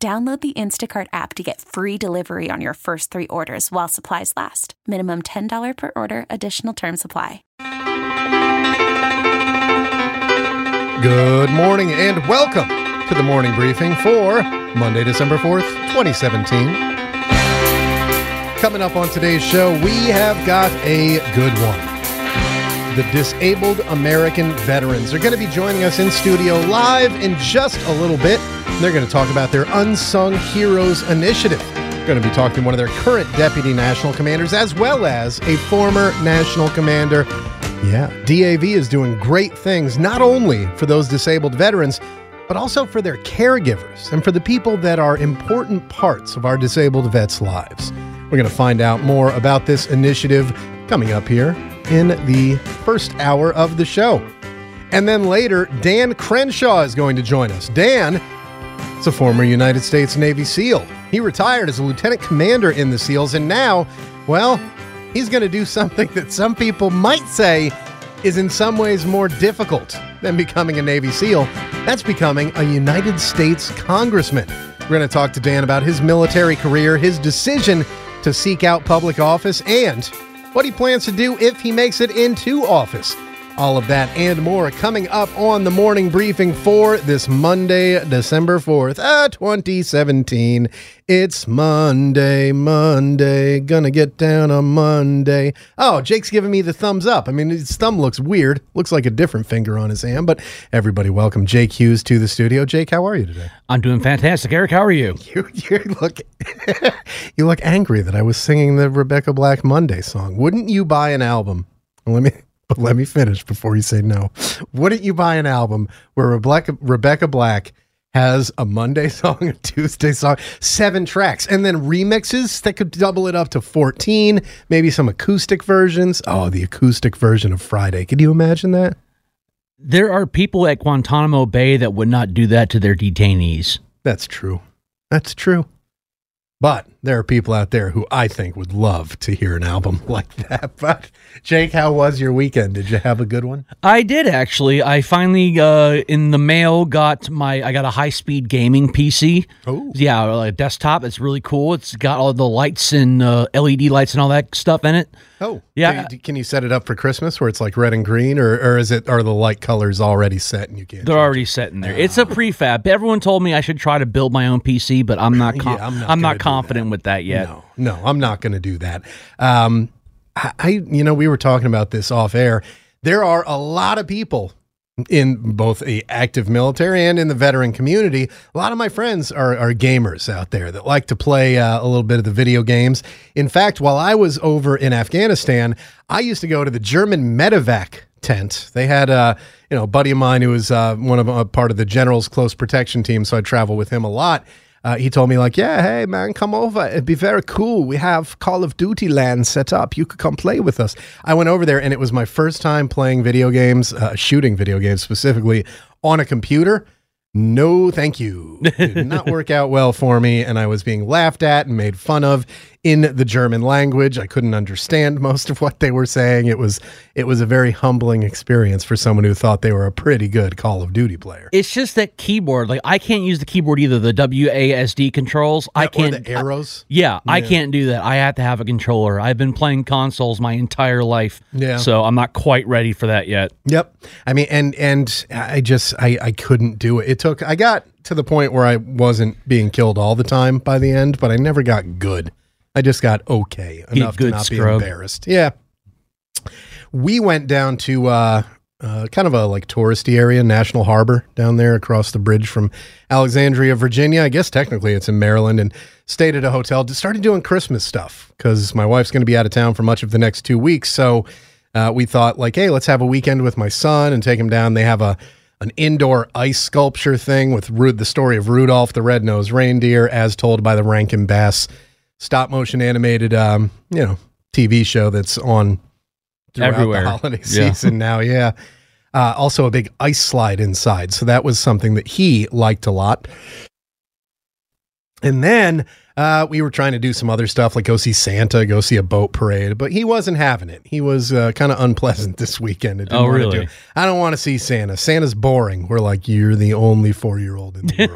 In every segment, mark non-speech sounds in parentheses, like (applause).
Download the Instacart app to get free delivery on your first three orders while supplies last. Minimum $10 per order, additional term supply. Good morning and welcome to the morning briefing for Monday, December 4th, 2017. Coming up on today's show, we have got a good one. The Disabled American Veterans. They're going to be joining us in studio live in just a little bit. They're going to talk about their Unsung Heroes Initiative. Going to be talking to one of their current deputy national commanders as well as a former national commander. Yeah, DAV is doing great things not only for those disabled veterans, but also for their caregivers and for the people that are important parts of our disabled vets' lives. We're going to find out more about this initiative coming up here in the first hour of the show. And then later, Dan Crenshaw is going to join us. Dan is a former United States Navy SEAL. He retired as a lieutenant commander in the SEALs, and now, well, he's going to do something (laughs) that some people might say is in some ways more difficult than becoming a Navy SEAL. That's becoming a United States congressman. We're going to talk to Dan about his military career, his decision to seek out public office, and what he plans to do if he makes it into office. All of that and more coming up on the morning briefing for this Monday, December 4th, uh, 2017. It's Monday, Monday, gonna get down on Monday. Oh, Jake's giving me the thumbs up. I mean, his thumb looks weird. Looks like a different finger on his hand, but everybody welcome Jake Hughes to the studio. Jake, how are you today? I'm doing fantastic. Eric, how are you? (laughs) You, you look (laughs) you look angry that I was singing the Rebecca Black Monday song. Wouldn't you buy an album? Let me but (laughs) let me finish before you say no. Wouldn't you buy an album where Rebecca, Rebecca Black has a Monday (laughs) song, a Tuesday song, seven tracks, and then remixes that could double it up to 14, maybe some acoustic versions? Oh, the acoustic version of Friday. Could you imagine that? There are people at Guantanamo Bay that would not do that to their detainees. That's true. That's true. But there are people out there who I think would love to hear an album (laughs) like that. But Jake, how was your weekend? Did you have a good one? I did actually. I finally uh, in the mail got my I got a high speed gaming PC. Oh, Yeah, a desktop. It's really cool. It's got all the lights and uh, LED lights and all that stuff in it. oh, Yeah. Can you, can you set it up for Christmas where it's like red and green, or, or is it are the light colors already set and you can't? They're already set in there. It's a prefab. Everyone told me I should try to build my own PC, but I'm not. (laughs) Com- Yeah, I'm not I'm not do confident with that yet. No, no, I'm not going to do that. Um, I, I, you know, we were talking about this off air. There are a lot of people in both the active military and in the veteran community. A lot of my friends are, are gamers out there that like to play uh, a little bit of the video games. In fact, while I was over in Afghanistan, I used to go to the German medevac tent. They had a you know a buddy of mine who was uh, one of a part of the general's close protection team, so I travel with him a lot. Uh, he told me like, yeah, hey man, come over. It'd be very cool. We have Call of Duty land set up. You could come play with us. I went over there, and it was my first time playing video games, uh, shooting video games specifically on a computer. No, thank you. It did not (laughs) work out well for me, and I was being laughed at and made fun of in the German language. I couldn't understand (laughs) most of what they were saying. It was it was a very humbling experience for someone who thought they were a pretty good Call of Duty player. It's just that keyboard. Like I can't use the keyboard either. The WASD controls. I can't. the arrows. Yeah, I can't do that. I have to have a controller. I've been playing consoles my entire life. Yeah. So I'm not quite ready for that yet. Yep. I mean, and and I just I I couldn't do it. It took I got to the point where I wasn't being killed all the time by the end, but I never got good. I just got okay enough to not scrub. be embarrassed. Yeah. We went down to uh, uh, kind of a like touristy area, National Harbor down there across the bridge from Alexandria, Virginia. I guess technically it's in Maryland, and stayed at a hotel. Started doing Christmas stuff because my wife's going to be out of town for much of the next two weeks. So uh, we thought like, hey, let's have a weekend with my son and take him down. They have a an indoor ice sculpture thing with Ru- the story of Rudolph the Red-Nosed Reindeer, as told by the Rankin Bass stop motion animated, um, you know, TV show that's on throughout Everywhere. the holiday Yeah. season now. Yeah. Uh, also, a big ice slide inside. So that was something that he liked a lot. And then uh, we were trying to do some other stuff like go see Santa, go see a boat parade, but he wasn't having it. He was uh, kind of unpleasant (laughs) this weekend. It didn't Oh, really? do- I don't want to see Santa. Santa's boring. We're like, you're the only four year old in the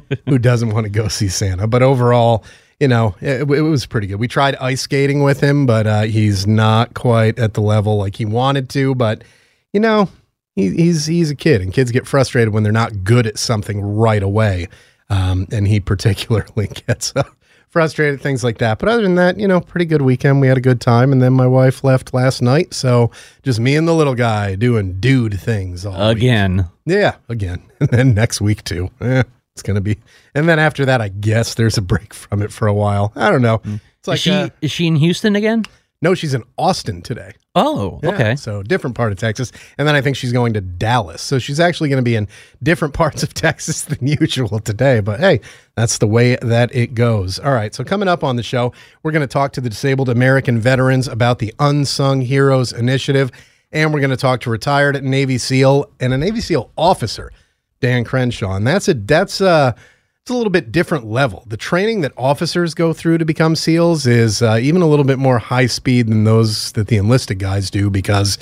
world (laughs) who doesn't want to go see Santa. But overall, you know, it, it was pretty good. We tried ice skating with him, but uh, he's not quite at the level like he wanted to. But you know, he, he's he's a kid, and kids get frustrated when they're not good at something right away. Um, and he (laughs) particularly gets uh, frustrated things like that. But other than that, you know, pretty good weekend. We had a good time, and then my wife left last night, so just me and the little guy doing dude things all week. Again. Yeah, again. (laughs) And then next week too. Eh, (laughs) it's gonna be. And then after that, I guess there's a break from it for a while. I don't know. It's like is she uh, is she in Houston again? no, she's in Austin today. Oh, Yeah, okay. So different part of Texas. And then I think she's going to Dallas. So she's actually going to be in different parts of (laughs) Texas than usual today. But hey, that's the way that it goes. All right. So coming up on the show, we're going to talk to the disabled American veterans about the Unsung Heroes Initiative. And we're going to talk to retired Navy SEAL and a Navy SEAL officer, Dan Crenshaw. And that's a that's a it's a little bit different level. The training that officers go through to become SEALs is uh, even a little bit more high speed than those that the enlisted guys do because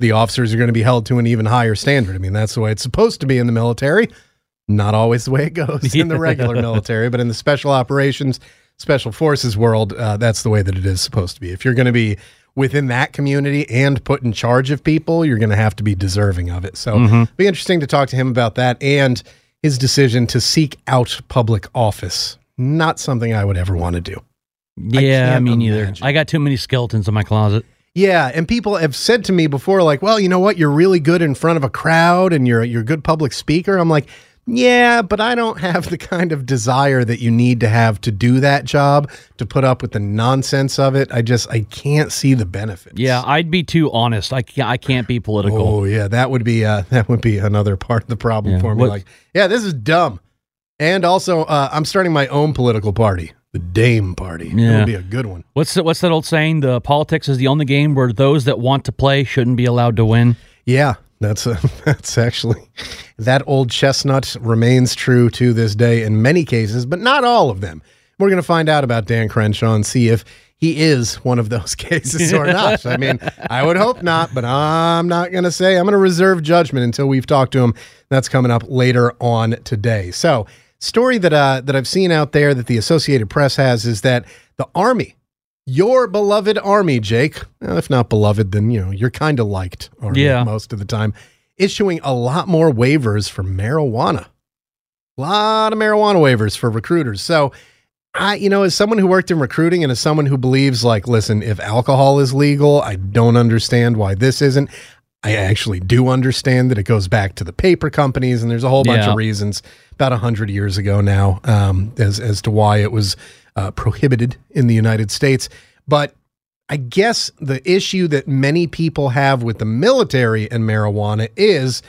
the officers are going to be held to an even higher standard. I mean, that's the way it's supposed to be in the military. Not always the way it goes (laughs) in the regular military, but in the special operations, special forces world, uh, that's the way that it is supposed to be. If you're going to be within that community and put in charge of people, you're going to have to be deserving of it. So, it'd be interesting to talk to him about that and his decision to seek out public office. Not something I would ever want to do. Yeah, can't me neither. I got too many skeletons in my closet. Yeah, and people have said to me before, like, "Well, you know what? You're really good in front of a crowd, and you're you're a good public speaker." I'm like, "Yeah, but I don't have the kind of desire that you need to have to do that job to put up with the nonsense of it. I just I can't see the benefits." Yeah, I'd be too honest. I can't. I can't be political. Oh yeah, that would be uh, that would be another part of the problem Yeah, for me. what- Like, yeah, this is dumb. And also, uh, I'm starting my own political party, the Dame Party. Yeah. would be a good one. What's the, what's that old saying? The politics is the only game where those that want to play shouldn't be allowed to win. Yeah, that's uh, (laughs) that's actually that old chestnut remains true to this day in many cases, but not all of them. We're going to find out about Dan Crenshaw and see if he is one of those (laughs) cases or (laughs) not. I mean, I would hope not, but I'm not going to say. I'm going to reserve judgment until we've talked to him. That's coming up later on today. So, story that uh, that I've seen out there that the Associated Press has is that the Army your beloved army, Jake. If not beloved, then you know you're kind of liked army Yeah. most of the time. Issuing a lot more waivers for marijuana. A lot of marijuana waivers for recruiters. So I, you know, as someone who worked in recruiting and as someone who believes, like, listen, if alcohol is legal, I don't understand why this isn't. I actually do understand that it goes back to the paper companies, and there's a whole bunch Yeah. of reasons about a hundred years ago now um, as as to why it was uh, prohibited in the United States. But I guess the issue that many people have with the military and marijuana is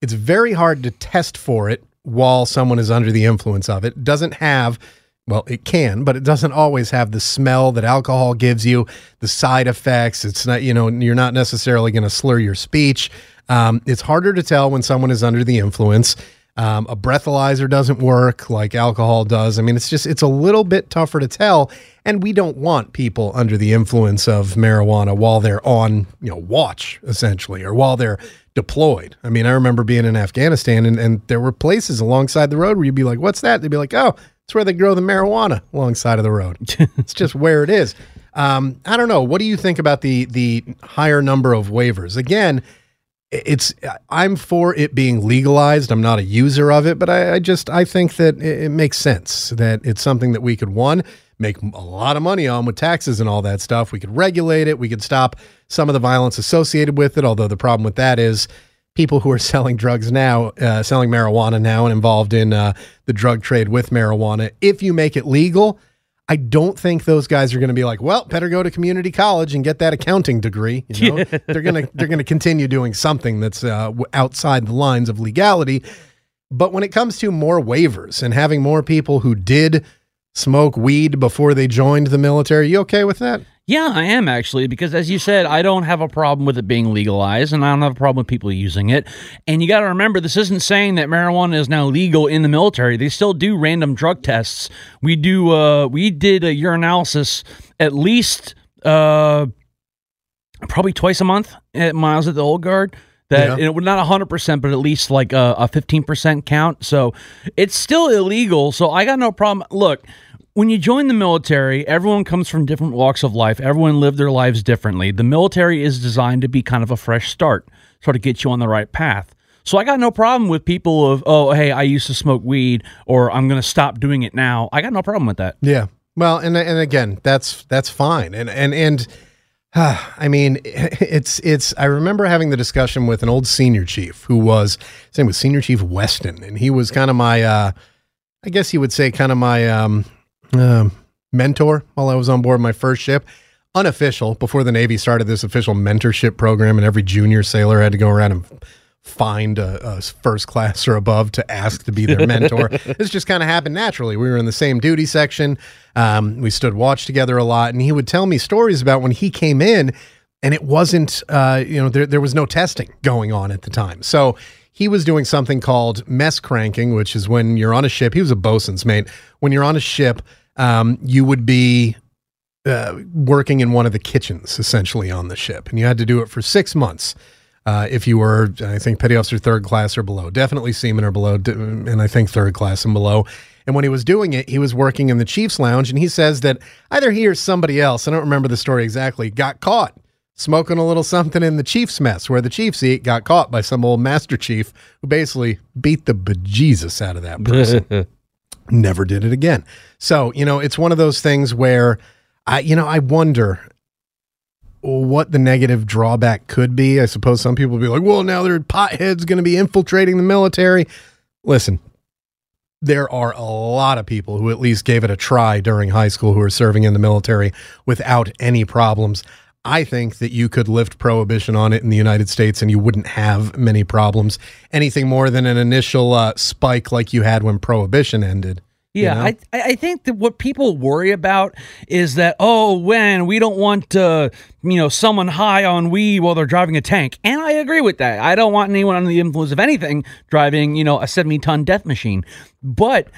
it's very hard to test for it while someone is under the influence of it. Doesn't have well, it can, but it doesn't always have the smell that alcohol gives you, the side effects. It's not, you know, you're not necessarily going to slur your speech. Um, it's harder to tell when someone is under the influence. Um, a breathalyzer doesn't work like alcohol does. I mean, it's just, it's a little bit tougher to tell. And we don't want people under the influence of marijuana while they're on, you know, watch essentially, or while they're deployed. I mean, I remember being in Afghanistan and, and there were places alongside the road where you'd be like, what's that? They'd be like, oh, it's where they grow the marijuana alongside of the road. (laughs) it's just where it is. Um, I don't know. What do you think about the the higher number of waivers? Again, it's I'm for it being legalized. I'm not a user of it, but I, I just I think that it, it makes sense that it's something that we could one make a lot of money on with taxes and all that stuff. We could regulate it. We could stop some of the violence associated with it. Although the problem with that is people who are (laughs) selling drugs now, uh, selling marijuana now, and involved in uh, the drug trade with marijuana. If you make it legal, I don't think those guys are going to be like, well, better go to community college and get that accounting degree. You know, (laughs) they're gonna they're gonna continue doing something that's uh, outside the lines of legality. But when it comes to more waivers and having more people who did smoke weed before they joined the military, you okay with that? Yeah, I am actually, because as you said, I don't have a problem with it being legalized, and I don't have a problem with people using it. And you got to remember, this isn't saying that marijuana is now legal in the military. They still do random drug tests. We do. Uh, we did a urinalysis at least uh, probably twice a month at Miles at the old guard. That Yeah. it would not hundred percent, but at least like a, a fifteen percent count. So it's still illegal. So I got no problem. Look, when you join the military, everyone comes from different walks of life. Everyone lived their lives differently. The military is designed to be kind of a fresh start, sort of get you on the right path. So I got no problem with people of, oh, hey, I used to smoke weed, or I'm going to stop doing it now. I got no problem with that. Yeah. Well, and and again, that's that's fine. And and and (sighs) I mean, (laughs) it's it's. I remember having the discussion with an old senior chief who was his name was Senior Chief Weston, and he was kind of my, uh, I guess you would say, kind of my um, um mentor while I was on board my first ship. Unofficial before the Navy started this official mentorship program, and every junior sailor had to go around and find a, a first class or above to ask to be their mentor. (laughs) this just kind of happened naturally. We were in the same duty section. Um, we stood watch together a lot, and he would tell me stories about when he came in, and it wasn't, uh, you know, there, there was no testing going on at the time. So he was doing something called mess cranking, which is when you're on a ship. He was a bosun's mate. When you're on a ship, um, you would be uh, working in one of the kitchens essentially on the ship, and you had to do it for six months. Uh, if you were, I think, petty officer third class or below, definitely seaman or below, and I think third class and below. And when he was doing it, he was working in the chief's lounge, and he says that either he or somebody else, I don't remember the story exactly, got caught smoking a little something in the chief's mess where the chiefs eat, got caught by some old master chief who basically beat the bejesus out of that (laughs) person never did it again. So, you know, it's one of those things where I, you know, I wonder what the negative drawback could be. I suppose some people will be like, well, now there are potheads going to be infiltrating the military. Listen, there are a lot of people who at least gave it a try during high school who are serving in the military without any problems. I think that you could lift prohibition on it in the United States and you wouldn't have many problems. Anything more than an initial uh, spike like you had when prohibition ended. You Yeah, know? I I I think that what people worry about is that oh, when we don't want uh, you know someone high on weed while they're driving a tank, and I agree with that. I don't want anyone under the influence of anything driving you know a seventy ton death machine. But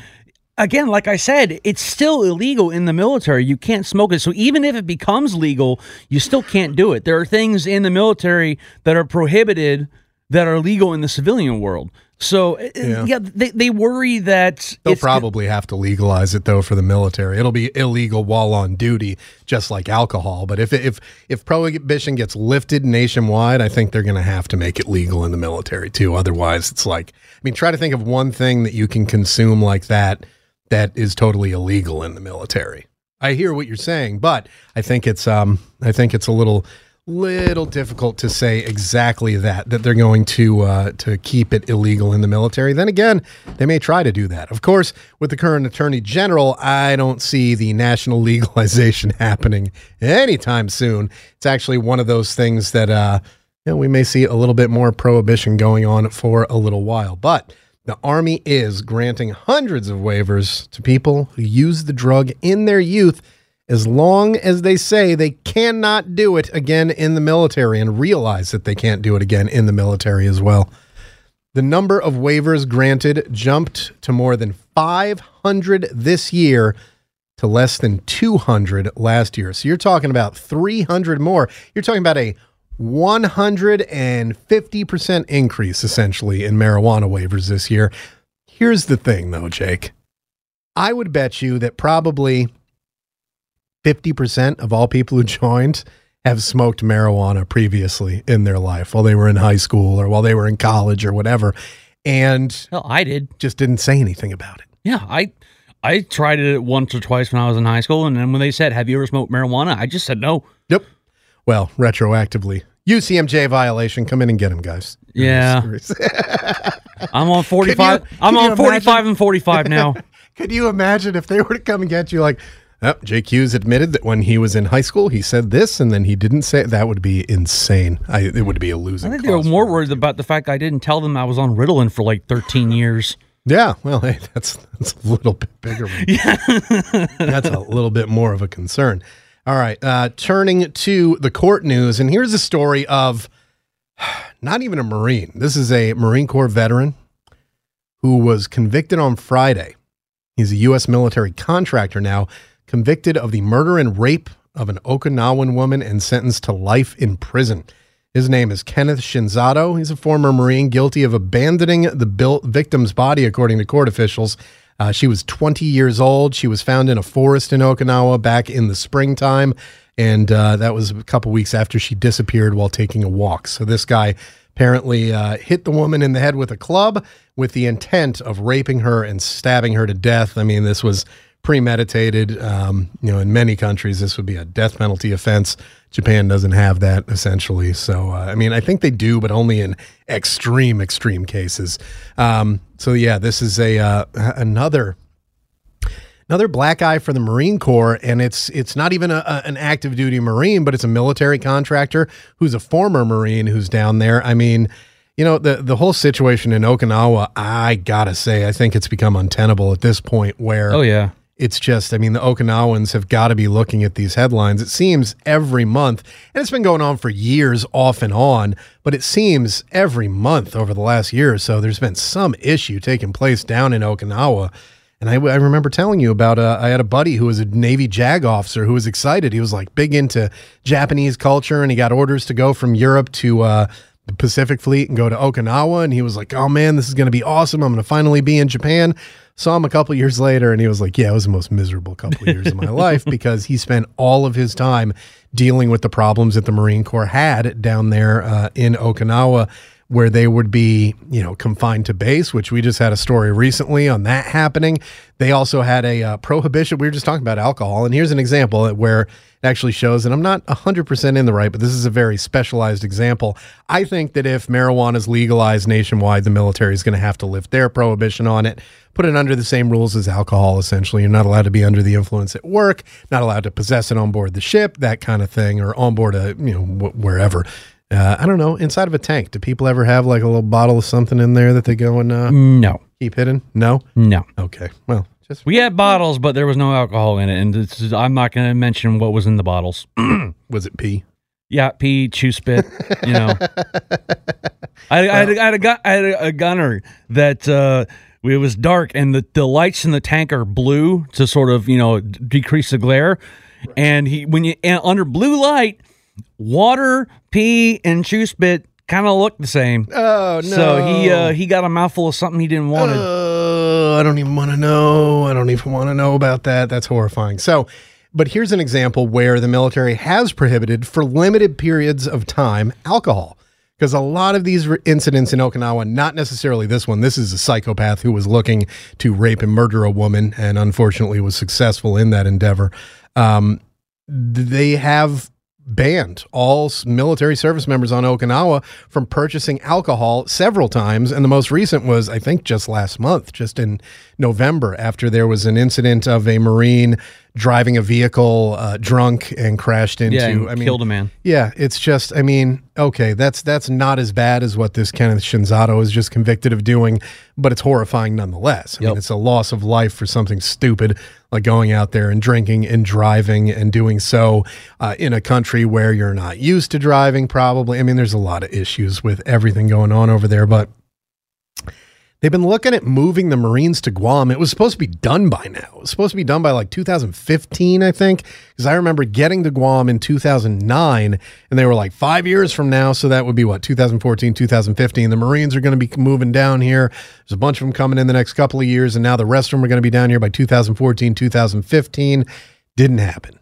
again, like I said, it's still illegal in the military. You can't smoke it. So even if it becomes legal, you still can't do it. There are things in the military that are prohibited that are legal in the civilian world. So uh, Yeah. yeah, they, they worry that They'll probably have to legalize it though for the military. It'll be illegal while on duty, just like alcohol. But if if if prohibition gets lifted nationwide, I think they're going to have to make it legal in the military too. Otherwise, it's like I mean, try to think of one thing that you can consume like that that is totally illegal in the military. I hear what you're saying, but I think it's um I think it's a little little difficult to say exactly that that they're going to uh, to keep it illegal in the military. Then again, they may try to do that. Of course, with the current attorney general, I don't see the national (laughs) legalization happening anytime soon. It's actually one of those things that uh, you know, we may see a little bit more prohibition going on for a little while, but. The Army is granting hundreds of waivers to people who use the drug in their youth as long as they say they cannot do it again in the military and realize that they can't do it again in the military as well. The number of waivers granted jumped to more than 500 this year to less than 200 last year. So you're talking about 300 more. You're talking about a 150% increase essentially in marijuana waivers this year. Here's the thing though, Jake. I would bet you that probably 50% of all people who (laughs) joined have smoked marijuana previously in their life while they were in high school or while they were in college or whatever and Hell, I did. just didn't say anything about it. Yeah, I I tried it once or twice when I was in high school, and then when they said, "Have you ever smoked marijuana?" I just said no. Yep. Well, retroactively. UCMJ violation. Come in and get him, guys. Yeah. (laughs) I'm on (laughs) 45. You- I'm on 45 imagine? and 45 now. Could you imagine if they were to come and get you like, Yep, Jake Hughes admitted that when he was in high school, he said this, and then he didn't say it. That would be insane. I, it would be a losing. I think they were more worried about the fact I didn't tell them I was on Ritalin for like 13 (laughs) years. Yeah, well, hey, that's that's a little bit bigger. (laughs) Yeah, that's a little bit more of a concern. All right, uh, turning to the court news, and here's a story of (sighs) not even a Marine. This is a Marine Corps veteran who was convicted on Friday. He's a U.S. military contractor now, convicted of the murder and rape of an Okinawan woman and sentenced to life in prison. His name is Kenneth Shinzato. He's a former Marine guilty of abandoning the victim's body, according to court officials. Uh, she was 20 years old. She was found in a forest in Okinawa back in the springtime, and uh, that was a couple weeks after she disappeared while taking a walk. So this guy apparently uh, hit the woman in the head with a club with the intent of raping her and stabbing her to death. I mean, this was premeditated. Um, you know, in many countries, this would be a death penalty offense. Japan doesn't have that essentially. So, uh, I mean, I think they do, but only in extreme, extreme cases. Um, so, yeah, this is a uh, another another black eye for the Marine Corps, and it's it's not even a, a, an active duty Marine, but it's a military contractor who's a former Marine who's down there. I mean, you know, the the whole situation in Okinawa, I gotta say, I think it's become untenable at this point. Where Oh, yeah. It's just, I mean, the Okinawans have got to be looking at these headlines. It seems every month, and it's been going on for years off and on, but it seems every month over the last year or so, there's been some issue taking place down in Okinawa. And I, I remember telling you about, uh, I had a buddy who was a Navy JAG officer who was excited. He was like big into Japanese culture and he got orders to go from Europe to, uh, the Pacific Fleet and go to Okinawa. And he was like, oh man, this is going to be awesome. I'm going to finally be in Japan. Saw him a couple years later and he was like, yeah, it was the most miserable couple years of my (laughs) life because he spent all of his time dealing with the problems that the Marine Corps had down there uh, in Okinawa where they would be, you know, confined to base, which we just had a story recently on that happening. They also had a uh, prohibition. We were just talking about alcohol, and here's an example where it actually shows, and I'm not 100% in the right, but this is a very specialized example. I think that if marijuana is legalized nationwide, the military is going to have to lift their prohibition on it, put it under the same rules as alcohol, essentially. You're not allowed to be under the influence at work, not allowed to possess it on board the ship, that kind of thing, or on board a, you know, wh- wherever. Uh, I don't know. Inside of a tank, do people ever have like a little bottle of something in there that they go and uh, No. keep hidden? No. No. Okay. Well, just We had bottles, but there was no alcohol in it. And this is, I'm not going to mention what was in the bottles. (clears throat) was it pee? Yeah, pee, chew spit, you know. I, (laughs) I, had, a- I, had a gu- I had a, gunner that uh, it was dark and the, the lights in the tank are blue to sort of, you know, decrease the glare. And he, when you, and under blue light, water, pee, and chew spit kind of look the same. Oh no! So he uh, he got a mouthful of something he didn't want. Oh, I don't even want to know. I don't even want to know about that. That's horrifying. So, but here's an example where the military has prohibited for limited periods of time alcohol. Because a lot of these incidents in Okinawa, not necessarily this one, this is a psychopath who was looking to rape and murder a woman and unfortunately was successful in that endeavor. Um, they have banned all military service members on Okinawa from purchasing alcohol several times. And the most recent was, I think, just last month, just in November, after there was an incident of a Marine driving a vehicle uh, drunk and crashed into. yeah, and I mean, killed a man. yeah, it's just I mean, okay, that's that's not as bad as what this Kenneth Shinzato is just convicted of doing, but it's horrifying nonetheless. I mean, it's a loss of life for something stupid like going out there and drinking and driving and doing so uh, in a country where you're not used to driving probably. I mean, there's a lot of issues with everything going on over there, but They've been looking at moving the Marines to Guam. It was supposed to be done by now. It was supposed to be done by like 2015, I think, because I remember getting to Guam in 2009, and they were like five years from now. So that would be what 2014, 2015. The Marines are going to be moving down here. There's a bunch of them coming in the next couple of years, and now the rest of them are going to be down here by 2014, 2015. Didn't happen.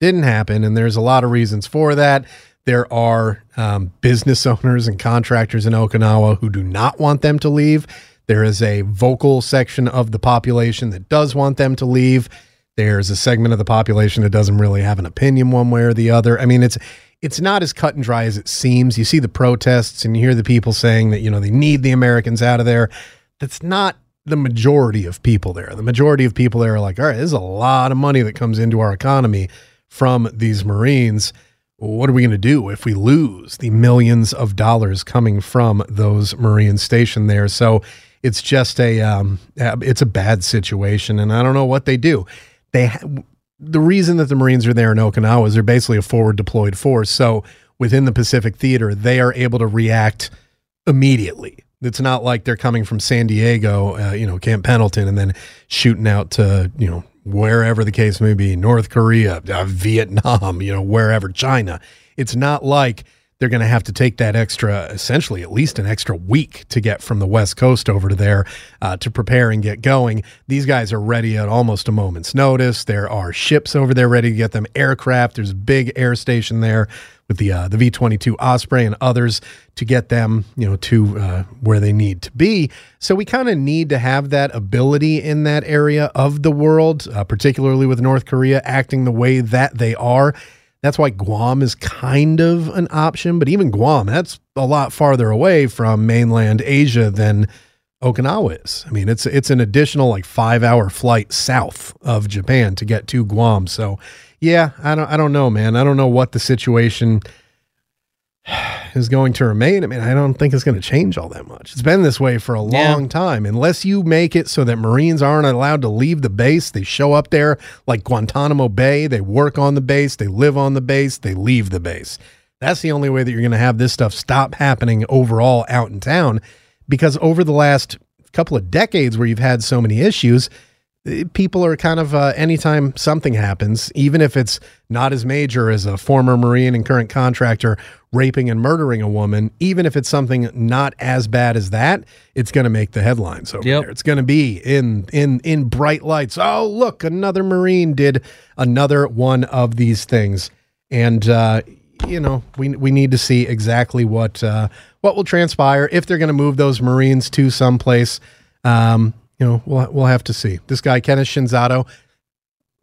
Didn't happen, and there's a lot of reasons for that. There are um, business owners and contractors in Okinawa who do not want them to leave. There is a vocal section of the population that does want them to leave. There's a segment of the population that doesn't really have an opinion one way or the other. I mean, it's it's not as cut and dry as it seems. You see the protests and you hear the people saying that you know they need the Americans out of there. That's not the majority of people there. The majority of people there are like, all right, there's a lot of money that comes into our economy from these Marines. What are we going to do if we lose the millions of dollars coming from those Marines stationed there? So it's just a um, it's a bad situation, and I don't know what they do. They the reason that the Marines are there in Okinawa is they're basically a forward deployed force. So within the Pacific Theater, they are able to react immediately. It's not like they're coming from San Diego, uh, you know, Camp Pendleton, and then shooting out to, you know, wherever the case may be, North Korea, uh, Vietnam, you know, wherever, China. It's not like they're going to have to take that extra, essentially at least an extra week to get from the West Coast over to there uh, to prepare and get going. These guys are ready at almost a moment's notice. There are ships over there ready to get them, aircraft. There's a big air station there with the uh, the V twenty two Osprey and others to get them you know to uh, where they need to be. So we kind of need to have that ability in that area of the world, uh, particularly with North Korea acting the way that they are. That's why Guam is kind of an option, but even Guam, that's a lot farther away from mainland Asia than Okinawa is. I mean, it's it's an additional like five hour flight south of Japan to get to Guam. So yeah, I don't I don't know, man. I don't know what the situation (sighs) is going to remain. I mean, I don't think it's going to change all that much. It's been this way for a long yeah. time. Unless you make it so that Marines aren't allowed to leave the base, they show up there like Guantanamo Bay, they work on the base, they live on the base, they leave the base. That's the only way that you're going to have this stuff stop happening overall out in town because over the last couple of decades where you've had so many issues, people are kind of uh, anytime something happens, even if it's not as major as a former Marine and current contractor raping and murdering a woman, even if it's something not as bad as that, it's going to make the headlines over yep. there. It's going to be in in in bright lights. Oh, look, another Marine did another one of these things, and uh, you know we we need to see exactly what uh, what will transpire if they're going to move those Marines to someplace. Um, you know, we'll we'll have to see. This guy Kenneth Shinzato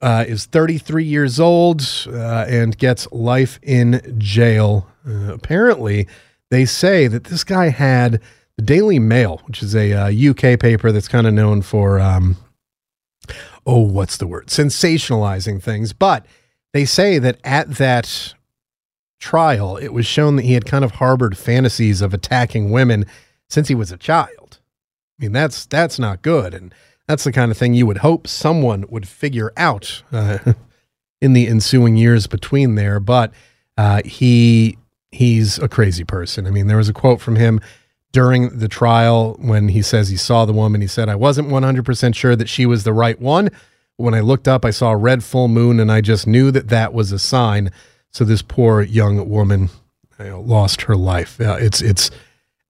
uh, is 33 years old uh, and gets life in jail. Uh, apparently, they say that this guy had the Daily Mail, which is a UK uh, paper that's kind of known for, um, oh, what's the word? Sensationalizing things. But they say that at that trial, it was shown that he had kind of harbored fantasies of attacking women since he was a child. I mean, that's that's not good, and that's the kind of thing you would hope someone would figure out uh, (laughs) in the ensuing years between there. But uh, he he's a crazy person. I mean, there was a quote from him during the trial when he says he saw the woman. He said, "I wasn't 100% sure that she was the right one. When I looked up, I saw a red full moon, and I just knew that that was a sign." So this poor young woman you know, lost her life. Uh, it's it's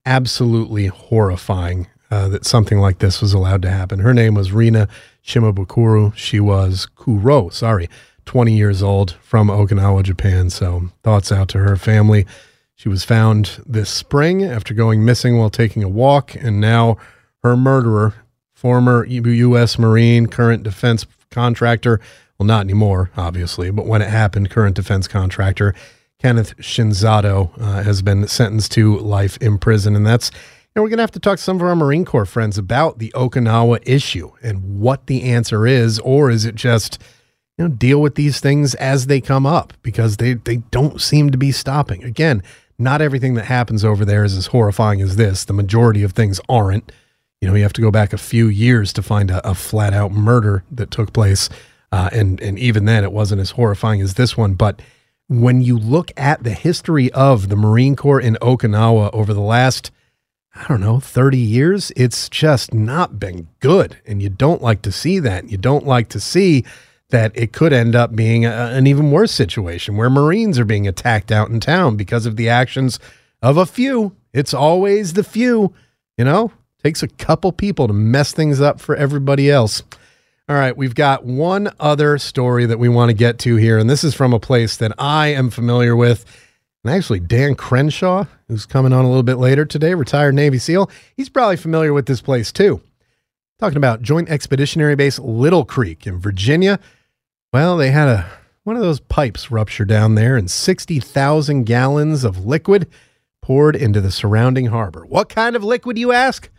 absolutely horrifying uh, that something like this was allowed to happen. Her name was Rina Shimabukuro. She was Kuro, sorry, 20 years old from Okinawa, Japan. So thoughts out to her family. She was found this spring after going missing while taking a walk, and now her murderer, former U.S. Marine, current defense contractor, well, not anymore, obviously, but when it happened, current defense contractor Kenneth Shinzato uh, has been sentenced to life in prison. And that's and we're going to have to talk to some of our Marine Corps friends about the Okinawa issue and what the answer is, or is it just, you know, deal with these things as they come up because they, they don't seem to be stopping. Again, not everything that happens over there is as horrifying as this. The majority of things aren't. You know, you have to go back a few years to find a, a flat out murder that took place. Uh, and, and even then, it wasn't as horrifying as this one. But when you look at the history of the Marine Corps in Okinawa over the last – I don't know, 30 years, it's just not been good. And you don't like to see that. You don't like to see that it could end up being a, an even worse situation where Marines are being attacked out in town because of the actions of a few. It's always the few, you know, takes a couple people to mess things up for everybody else. All right, we've got one other story that we want to get to here, and this is from a place that I am familiar with. And actually, Dan Crenshaw, who's coming on a little bit later today, retired Navy SEAL, he's probably familiar with this place too. Talking about Joint Expeditionary Base Little Creek in Virginia. Well, they had a one of those pipes rupture down there and 60,000 gallons of liquid poured into the surrounding harbor. What kind of liquid, you ask?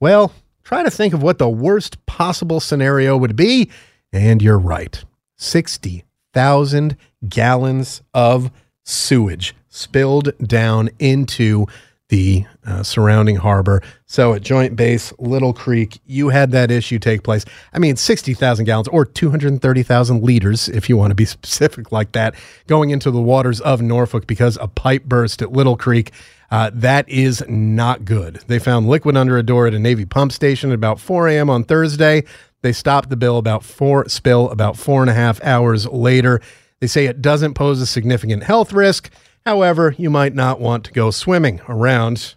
Well, try to think of what the worst possible scenario would be. And you're right 60,000 gallons of sewage spilled down into the uh, surrounding harbor. So at Joint Base Little Creek, you had that issue take place. I mean, 60,000 gallons or 230,000 liters, if you want to be (laughs) specific like that, going into the waters of Norfolk because a pipe burst at Little Creek. Uh, that is not good. They found liquid under a door at a Navy pump station at about 4 a.m. on Thursday. They stopped the bill about four spill about four and a half hours later. They say it doesn't pose a significant health risk. However, you might not want to go swimming around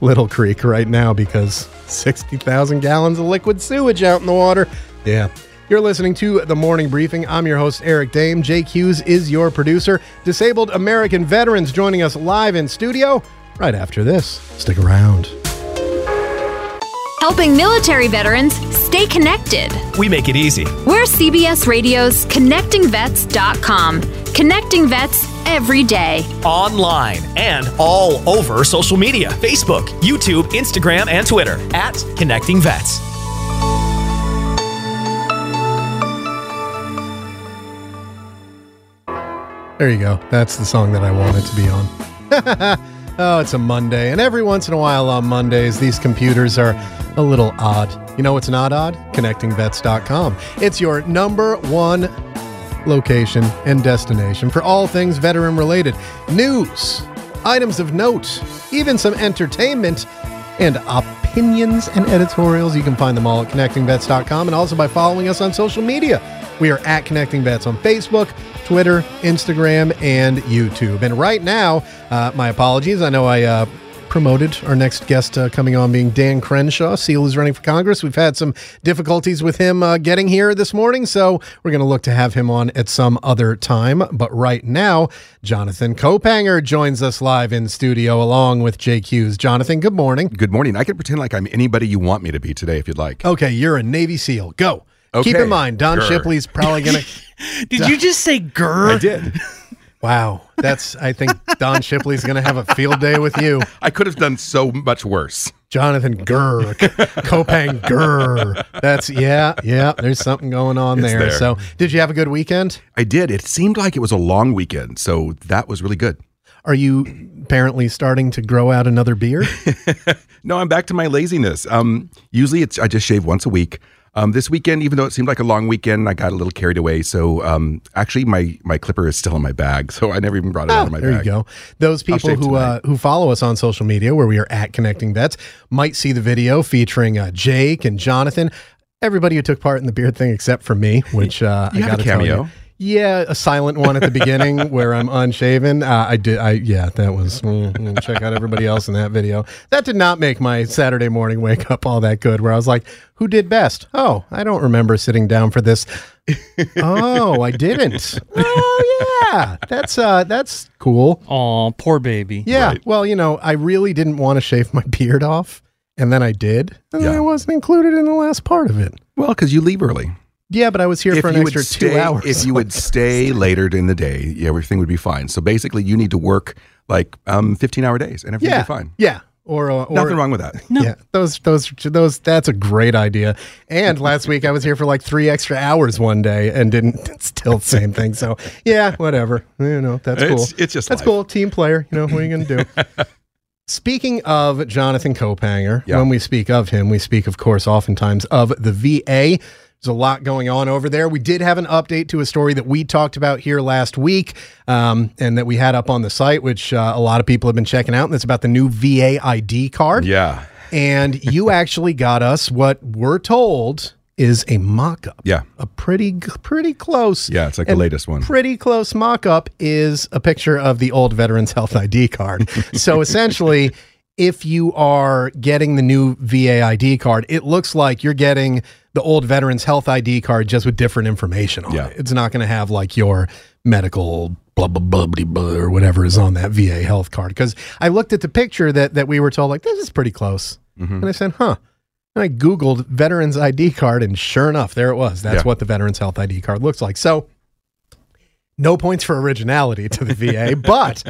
Little Creek right now because 60,000 gallons of liquid sewage out in the water. Yeah. You're listening to The Morning Briefing. I'm your host, Eric Dame. Jake Hughes is your producer. Disabled American veterans joining us live in studio right after this. Stick around. Helping military veterans stay connected. We make it easy. We're CBS Radio's ConnectingVets.com. Connecting vets every day. Online and all over social media Facebook, YouTube, Instagram, and Twitter at Connecting Vets. There you go. That's the song that I wanted to be on. (laughs) oh, it's a Monday. And every once in a while on Mondays, these computers are a little odd. You know what's not odd? ConnectingVets.com. It's your number one location and destination for all things veteran related news, items of note, even some entertainment, and opinions and editorials. You can find them all at connectingvets.com and also by following us on social media. We are at Connecting Vets on Facebook, Twitter, Instagram, and YouTube. And right now, uh, my apologies. I know I uh, promoted our next guest uh, coming on being Dan Crenshaw. Seal who's running for Congress. We've had some difficulties with him uh, getting here this morning, so we're going to look to have him on at some other time. But right now, Jonathan Kaupanger joins us live in studio along with Jake Hughes. Jonathan, good morning. Good morning. I can pretend like I'm anybody you want me to be today if you'd like. Okay, you're a Navy SEAL. Go. Keep in mind, Don Grr. Shipley's probably to. (laughs) Did you just say grr? I did. Wow, that's. I think Don Shipley's going to have a field day with you, (laughs) I could have done so much worse. Jonathan Gurr, Kopang Gurr. That's yeah, yeah. There's something going on there. there. So, did you have a good weekend? I did. It seemed like it was a long weekend, so that was really good. Are you apparently starting to grow out another beard? (laughs) No, I'm back to my laziness. Um, usually it's I just shave once a week. Um, this weekend, even though it seemed like a long weekend, I got a little carried away. So um, actually, my my clipper is still in my bag, (laughs) so I never even brought it out of my there bag. you go. Those people who uh, who follow us on social media, where we are at Connecting Vets, might see the video featuring uh, Jake and Jonathan. Everybody who took part in the beard thing, except for me, which uh, (laughs) You I got a to tell you, cameo. Yeah, a silent one at the beginning (laughs) where I'm unshaven. Uh, I did. I yeah, that was. mm, mm, check out everybody else in that video. That did not make my Saturday morning wake up all that good. Where I was like, "Who did best?" Oh, I don't remember sitting down for this. (laughs) oh, I didn't. Oh yeah, that's uh, that's cool. Aw, poor baby. Yeah. Right. Well, you know, I really didn't want to shave my beard off, and then I did, and then Yeah. I wasn't included in the last part of it. Well, because you leave early. Yeah, but I was here for an extra stay, two hours. if you would (laughs) stay later in the day, everything would be fine. So basically, you need to work like um, 15 hour days, and everything yeah, will be fine. yeah, or, uh, or Nothing wrong with that. Yeah, those those those that's a great idea. And last week I was here for like three extra hours one day and didn't (laughs) still the same thing. So yeah, whatever. You know, that's cool. It's- it's just that's life. cool. Team player. You know what are you gonna do? (laughs) Speaking of Jonathan Kaupanger, Yeah. when we speak of him, we speak, of course, oftentimes of the VA. There's a lot going on over there. We did have an update to a story that we talked about here last week um, and that we had up on the site, which uh, a lot of people have been checking out. And it's about the new VA ID card. Yeah. And you (laughs) actually got us what we're told is a mock up. Yeah. A pretty, pretty close. Yeah, it's like the latest one. Pretty close mock up is a picture of the old Veterans (laughs) Health ID card. (laughs) so essentially, if you are getting the new VA ID card, it looks like you're getting the old Veterans Health ID card just with different information on Yeah. it. It's not going to have like your medical blah blah blah blah, blah or whatever is on that VA health card. Because I looked at the picture that that we were told like this is pretty close, Mm-hmm. and I said, huh. And I Googled Veterans ID card, and sure enough, there it was. That's Yeah. what the Veterans Health ID card looks like. So, no points for originality to the VA, (laughs) but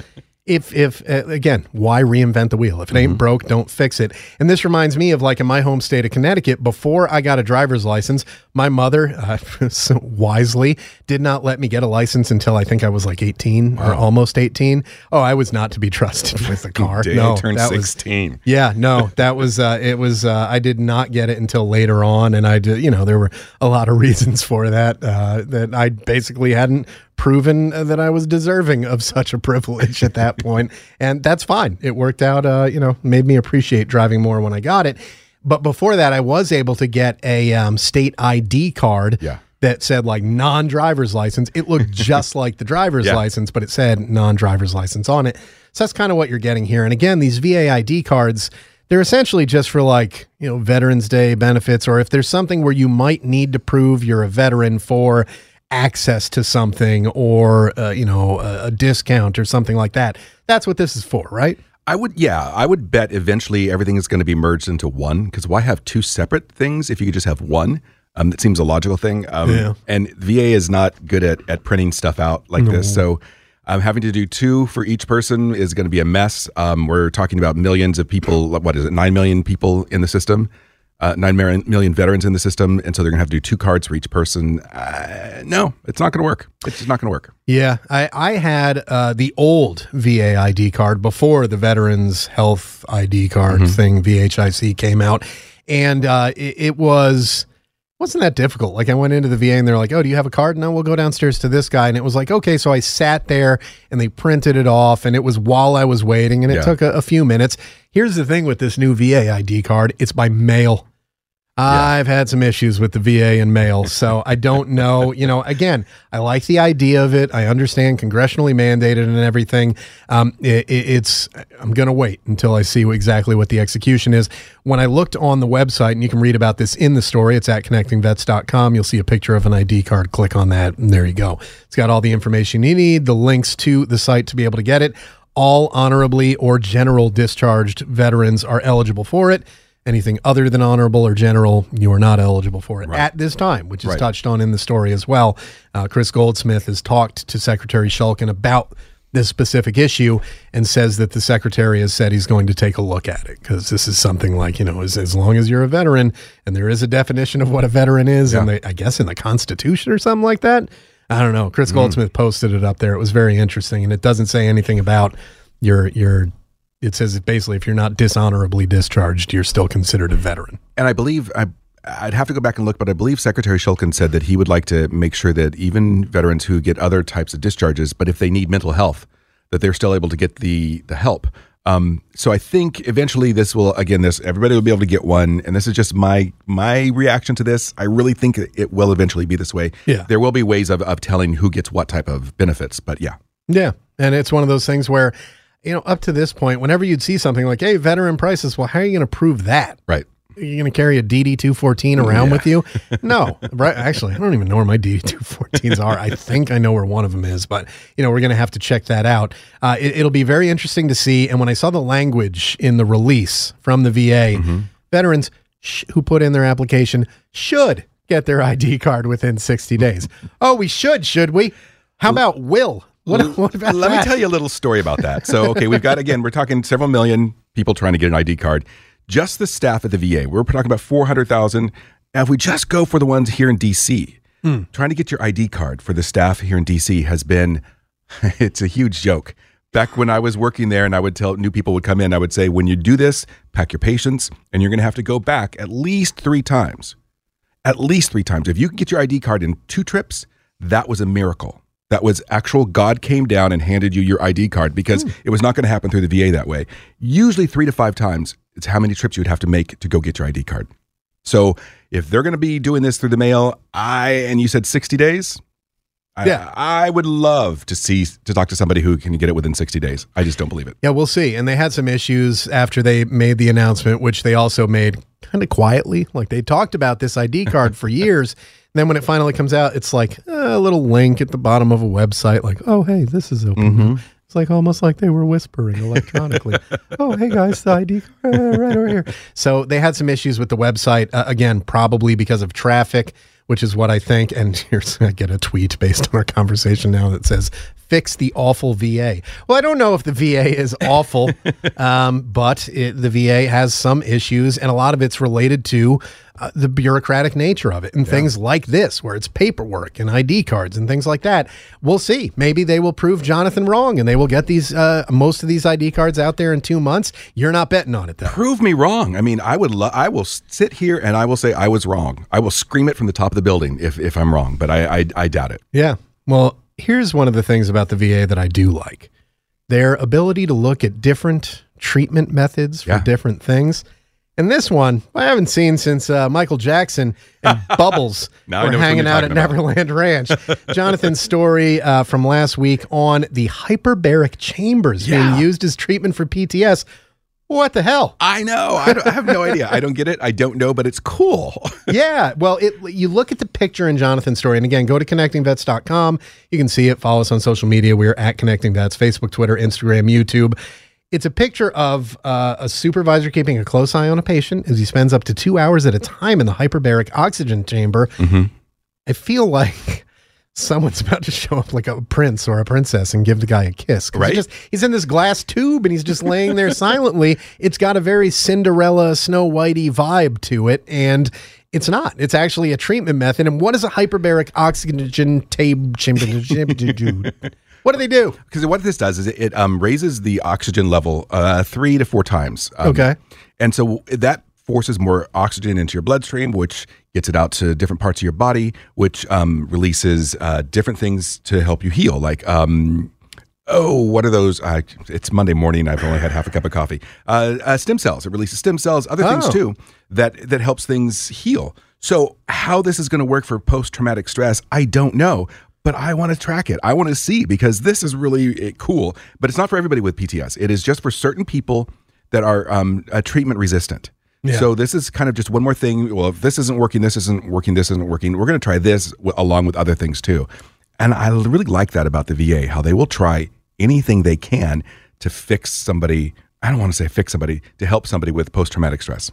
if if uh, again why reinvent the wheel? If it ain't broke don't fix it. And this reminds me of like in my home state of connecticut before i got a driver's license my mother uh, (laughs) so wisely did not let me get a license until i think i was like 18 or almost 18 oh i was not to be (laughs) trusted with a (laughs) car. Day no turned that was 16. yeah, no, that was uh, it was uh, I did not get it until later on, and I did you know there were a lot of reasons for that uh, that I basically hadn't proven that I was deserving of such a privilege at that (laughs) point, and that's fine. It worked out. Uh, you know, made me appreciate driving more when I got it. But before that, I was able to get a um, state ID card. Yeah. That said, like non driver's license. It looked (laughs) just like the driver's Yeah. license, but it said non driver's license on it. So that's kind of what you're getting here. And again, these VA ID cards, they're essentially just for like, you know, Veterans Day benefits, or if there's something where you might need to prove you're a veteran for access to something or, uh, you know, a, a discount or something like that. That's what this is for, right? I would, yeah, I would bet eventually everything is going to be merged into one because why have two separate things if you could just have one? Um, that seems a logical thing. Um, Yeah. And VA is not good at, at printing stuff out like this. So um, having to do two for each person is going to be a mess. Um, we're talking about millions of people. What is it? Nine million people in the system. Uh, nine million, million veterans in the system, and so they're going to have to do two cards for each person. Uh, no, it's not going to work. It's just not going to work. Yeah, I, I had uh, the old VA ID card before the Veterans Health ID card thing, VHIC, came out. And uh, it, it was. Wasn't that difficult? Like I went into the VA and they're like, "Oh, do you have a card?" No, we'll go downstairs to this guy, and it was like, "Okay." So I sat there and they printed it off, and it was while I was waiting, and it Yeah. took a, a few minutes. Here's the thing with this new VA ID card: it's by mail. I've had some issues with the VA and mail, so I don't (laughs) know. You know, again, I like the idea of it. I understand congressionally mandated and everything. Um, it, it- it's I'm going to wait until I see exactly what the execution is. When I looked on the website, and you can read about this in the story, it's at connectingvets.com. You'll see a picture of an ID card. Click on that, and there you go. It's got all the information you need, the links to the site to be able to get it. All honorably or general discharged veterans are eligible for it. Anything other than honorable or general, you are not eligible for it at this time, which is Right. touched on in the story as well. Uh, Chris Goldsmith has talked to Secretary Shulkin about this specific issue and says that the secretary has said he's going to take a look at it because this is something like, you know, as, as long as you're a veteran and there is a definition of what a veteran is, and I guess in the Constitution or something like that. I don't know. Chris Goldsmith posted it up there. It was very interesting, and it doesn't say anything about your your. It says basically if you're not dishonorably discharged, you're still considered a veteran. and I believe I I'd have to go back and look, but I believe Secretary Shulkin said that he would like to make sure that even veterans who get other types of discharges, but if they need mental health, that they're still able to get the the help. Um, so I think eventually this will again this everybody will be able to get one, and this is just my my reaction to this. I really think it- will eventually be this way. Yeah. there will be ways of of telling who gets what type of benefits, but yeah, Yeah. And it's one of those things where, you know, up to this point, whenever you'd see something like, hey, veteran prices, well, how are you going to prove that? right. Are you going to carry a DD 214 around with you? (laughs) No. Right. Actually, I don't even know where my DD 214s are. I think I know where one of them is, but, you know, we're going to have to check that out. Uh, it, it'll be very interesting to see. And when I saw the language in the release from the VA, veterans sh- who put in their application should get their ID card within 60 days. (laughs) oh, we should, should we? How about will? What, what about Let me tell you a little story about that. So, okay, we've got again, we're talking several million people trying to get an ID card. Just the staff at the VA, we're talking about 400,000. Now, if we just go for the ones here in DC, Hmm. trying to get your ID card for the staff here in DC has been, (laughs) it's a huge joke. Back when I was working there and I would tell new people would come in, I would say, when you do this, pack your patience and you're going to have to go back at least three times at least three times. If you can get your ID card in two trips, that was a miracle. That was actual God came down and handed you your ID card because hmm. it was not going to happen through the VA that way. Usually three to five times, it's how many trips you would have to make to go get your ID card. So if they're going to be doing this through the mail, I and you said 60 days. I, Yeah. I would love to see to talk to somebody who can get it within 60 days. I just don't believe it. Yeah, we'll see. And they had some issues after they made the announcement, which they also made kind of quietly. Like they talked about this ID card for (laughs) years. And then when it finally comes out, it's like uh, a little link at the bottom of a website, like, oh, hey, this is open. now." It's like almost like they were whispering electronically. (laughs) oh, hey guys, the ID card (laughs) right over here. So they had some issues with the website. Uh, again, probably because of traffic, which is what I think. And (laughs) here's I get a tweet based on our conversation now that says fix the awful VA. Well, I don't know if the VA is awful, (laughs) um, but it, the VA has some issues, and a lot of it's related to uh, the bureaucratic nature of it and things like this, where it's paperwork and ID cards and things like that. We'll see. Maybe they will prove Jonathan wrong, and they will get these uh, most of these ID cards out there in two months. You're not betting on it, though. Prove me wrong. I mean, I would. Lo- I will sit here and I will say I was wrong. I will scream it from the top of the building if, if I'm wrong, but I, I I doubt it. Yeah. Well, here's one of the things about the VA that I do like their ability to look at different treatment methods for Yeah. different things. And this one, I haven't seen since uh, Michael Jackson and (laughs) Bubbles were know which one hanging out at about. Neverland Ranch. (laughs) Jonathan's story uh, from last week on the hyperbaric chambers Yeah. being used as treatment for PTS. What the hell? I know. I, don't, I have no idea. I don't get it. I don't know, but it's cool. (laughs) yeah. Well, it you look at the picture in Jonathan's story, and again, go to connectingvets.com. You can see it. Follow us on social media. We're at Connecting Vets, Facebook, Twitter, Instagram, YouTube. It's a picture of uh, a supervisor keeping a close eye on a patient as he spends up to two hours at a time in the hyperbaric oxygen chamber. I feel like (laughs) someone's about to show up like a prince or a princess and give the guy a kiss. 'Cause he Right. just, he's in this glass tube and he's just laying there (laughs) silently. It's got a very Cinderella, Snow Whitey vibe to it. And it's not. It's actually a treatment method. And what is a hyperbaric oxygen tape chamber? (laughs) what do they do? Because what this does is it, it um, raises the oxygen level uh, three to four times. Um, Okay. And so that forces more oxygen into your bloodstream, which gets it out to different parts of your body, which um, releases uh, different things to help you heal. Like, um, oh, what are those? Uh, it's Monday morning. I've only had half a cup of coffee. Uh, uh, stem cells. It releases stem cells, other things Oh. too that that helps things heal. So how this is going to work for post traumatic stress, I don't know. But I want to track it. I want to see because this is really eh, cool. But it's not for everybody with PTS. It is just for certain people that are um, uh, treatment resistant. So this is kind of just one more thing. Well, if this isn't working, this isn't working, this isn't working. We're going to try this w- along with other things too. And I really like that about the VA, how they will try anything they can to fix somebody. I don't want to say fix somebody to help somebody with post traumatic stress.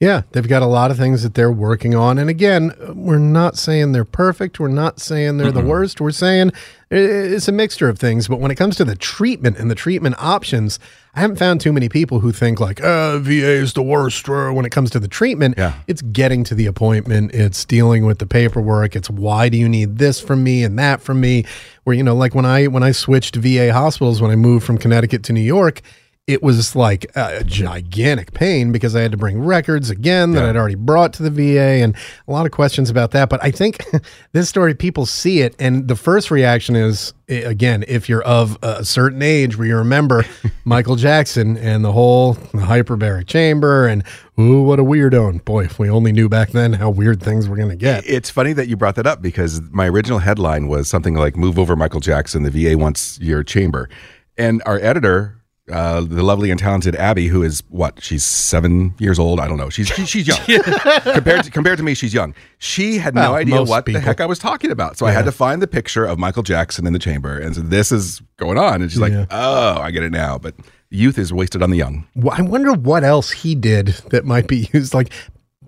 Yeah, they've got a lot of things that they're working on. And again, we're not saying they're perfect. We're not saying they're the worst. We're saying it's a mixture of things. But when it comes to the treatment and the treatment options, I haven't found too many people who think like, uh, VA is the worst. Or when it comes to the treatment, Yeah. it's getting to the appointment, it's dealing with the paperwork, it's why do you need this from me and that from me? Where, you know, like when I when I switched VA hospitals when I moved from Connecticut to New York, it was like a gigantic pain because I had to bring records again that Yeah. I'd already brought to the VA and a lot of questions about that. But I think (laughs) this story, people see it, and the first reaction is again, if you're of a certain age where you remember (laughs) Michael Jackson and the whole hyperbaric chamber and ooh, what a weirdo. And boy, if we only knew back then how weird things were going to get. It's funny that you brought that up because my original headline was something like "Move over, Michael Jackson." The VA wants your chamber, and our editor, uh, the lovely and talented Abby, who is what she's seven years old. I don't know. She's she, she's young (laughs) compared to compared to me. She's young. She had no idea what people. the heck I was talking about. So I had to find the picture of Michael Jackson in the chamber, and so this is going on. And she's like, Yeah. "Oh, I get it now." But youth is wasted on the young. Well, I wonder what else he did that might be used, like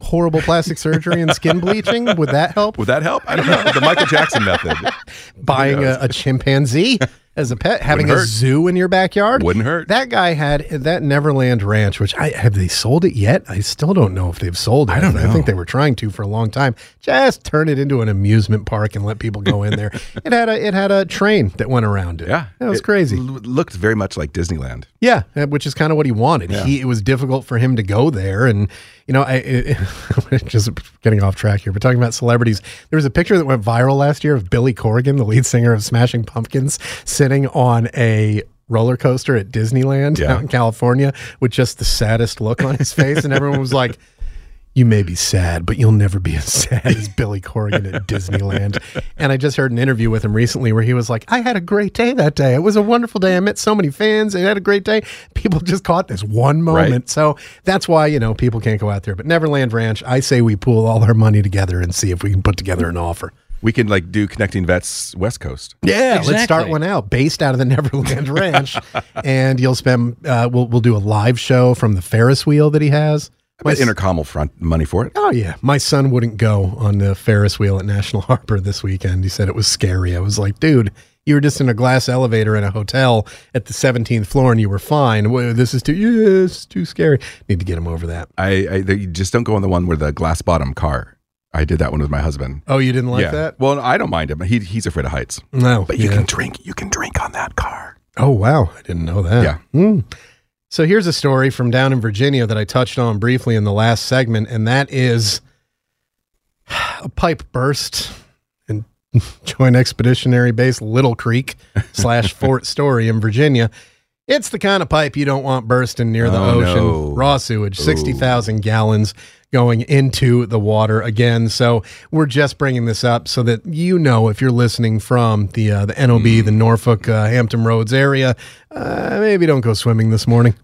horrible plastic surgery and skin (laughs) bleaching. Would that help? Would that help? I don't know. The Michael Jackson method (laughs) buying a, a chimpanzee as a pet, having a hurt. zoo in your backyard Wouldn't hurt. That guy had that Neverland Ranch, which I have they sold it yet? I still don't know if they've sold it. I don't I think they were trying to for a long time. Just turn it into an amusement park and let people go in there. (laughs) it had a it had a train that went around it. Yeah, that was It crazy. l- looked very much like Disneyland. Yeah, uh, which is kind of what he wanted. He it was difficult for him to go there, and you know, I (laughs) it, just getting off track here. But talking about celebrities, there was a picture that went viral last year of Billy Corgan, the lead singer of Smashing Pumpkins, sitting on a roller coaster at Disneyland Yeah. out in California with just the saddest look on his face, and everyone was like. You may be sad, but you'll never be as sad as Billy Corgan at Disneyland. And I just heard an interview with him recently where he was like, I had a great day that day. It was a wonderful day. I met so many fans. I had a great day. People just caught this one moment. Right. So that's why, you know, people can't go out there. But Neverland Ranch, I say we pool all our money together and see if we can put together an offer. We can like do connecting vets West Coast. Yeah, let's start one out based out of the (laughs) Neverland Ranch. and you'll spend, uh, we'll, we'll do a live show from the Ferris wheel that he has. But Entercom will front money for it. Oh yeah, my son wouldn't go on the Ferris wheel at National (laughs) Harbor this weekend. He said it was scary. I was like, dude, you were just in a glass elevator in a hotel at the 17th floor and you were fine. Well, this is too, yeah, it's too scary. Need to get him over that. I, I they just don't go on the one where the glass bottom car. I did that one with my husband. Oh, you didn't like yeah. that? Well, I don't mind him. He, he's afraid of heights. No. But you yeah. can drink. You can drink on that car. Oh, wow. I didn't know that. Yeah. Hmm. So here's a story from down in Virginia that I touched on briefly in the last segment, and that is a pipe burst in (laughs) Joint Expeditionary Base Little Creek (laughs) slash Fort Story in Virginia. It's the kind of pipe you don't want bursting near the Oh, ocean. no. Raw sewage, 60,000 gallons going into the water again. So we're just bringing this up so that you know if you're listening from the uh, the NOB, Mm. the Norfolk uh, Hampton Roads area, uh, maybe don't go swimming this morning.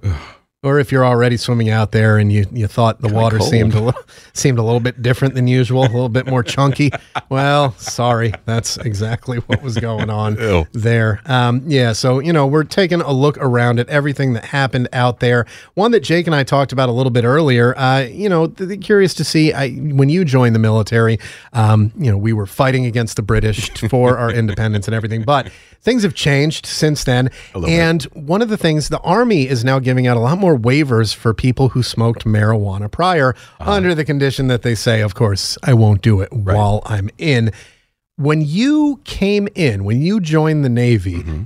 Or if you're already swimming out there and you, you thought the water cold. seemed a little (laughs) seemed a little bit different than usual, a little bit more chunky. (laughs) Well, sorry, that's exactly what was going on (laughs) Ew. there. Um, yeah, so you know we're taking a look around at everything that happened out there. One that Jake and I talked about a little bit earlier. Uh, you know, th- curious to see I, when you joined the military. Um, you know, we were fighting against the British for our independence and everything, but things have changed since then. little bit. And one of the things the Army is now giving out a lot more waivers for people who smoked marijuana prior, Uh-huh. under the condition that they say, of course, I won't do it while I'm in. When you came in, when you joined the Navy, Mm-hmm.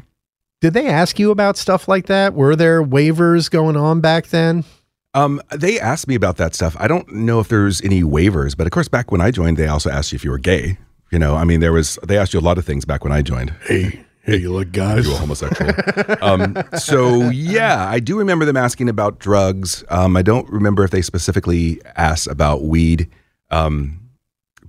did they ask you about stuff like that? Were there waivers going on back then? Um, they asked me about that stuff. I don't know if there's any waivers, but of course, back when I joined, they also asked you if you were gay. You know, I mean, there was they asked you a lot of things back when I joined. Hey, Hey, you look guys. you were homosexual. um, so yeah, I do remember them asking about drugs. Um, I don't remember if they specifically asked about weed. Um,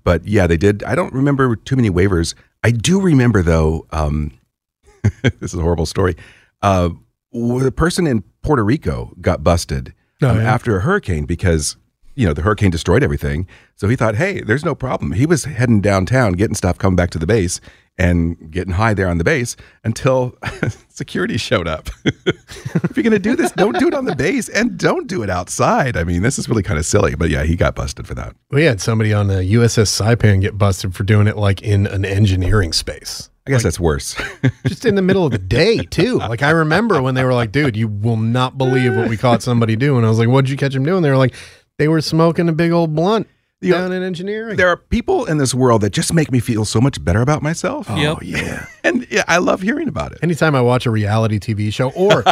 but yeah, they did. I don't remember too many waivers. I do remember though. Um, (laughs) this is a horrible story. Uh, the person in Puerto Rico got busted Oh, um, yeah? after a hurricane because you know the hurricane destroyed everything. So he thought, hey, there's no problem. He was heading downtown, getting stuff, coming back to the base, and getting high there on the base until (laughs) security showed up. (laughs) if you're gonna do this, don't do it on the base, and don't do it outside. I mean, this is really kind of silly. But yeah, he got busted for that. We had somebody on the USS Saipan get busted for doing it like in an engineering space. I guess that's worse. (laughs) Just in the middle of the day, too. Like, I remember when they were like, dude, you will not believe what we caught somebody doing. I was like, what'd you catch them doing? They were like, they were smoking a big old blunt You know, down in engineering. there are people in this world that just make me feel so much better about myself. Yep. yeah. (laughs) And yeah, I love hearing about it. Anytime I watch a reality TV show or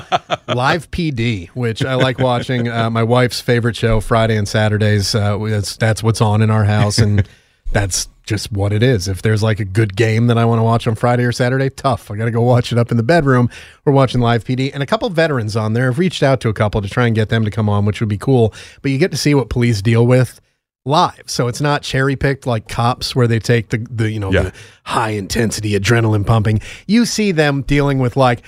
(laughs) Live PD, which I like watching, uh, my wife's favorite show, Friday and Saturdays. Uh, that's, that's what's on in our house, and (laughs) that's just what it is. If there's like a good game that I want to watch on Friday or Saturday, tough. I got to go watch it up in the bedroom. We're watching Live PD, and a couple veterans on there. I've reached out to a couple to try and get them to come on, which would be cool. But you get to see what police deal with live. So it's not cherry picked like cops where they take the, the you know, Yeah. the high intensity adrenaline pumping. You see them dealing with like,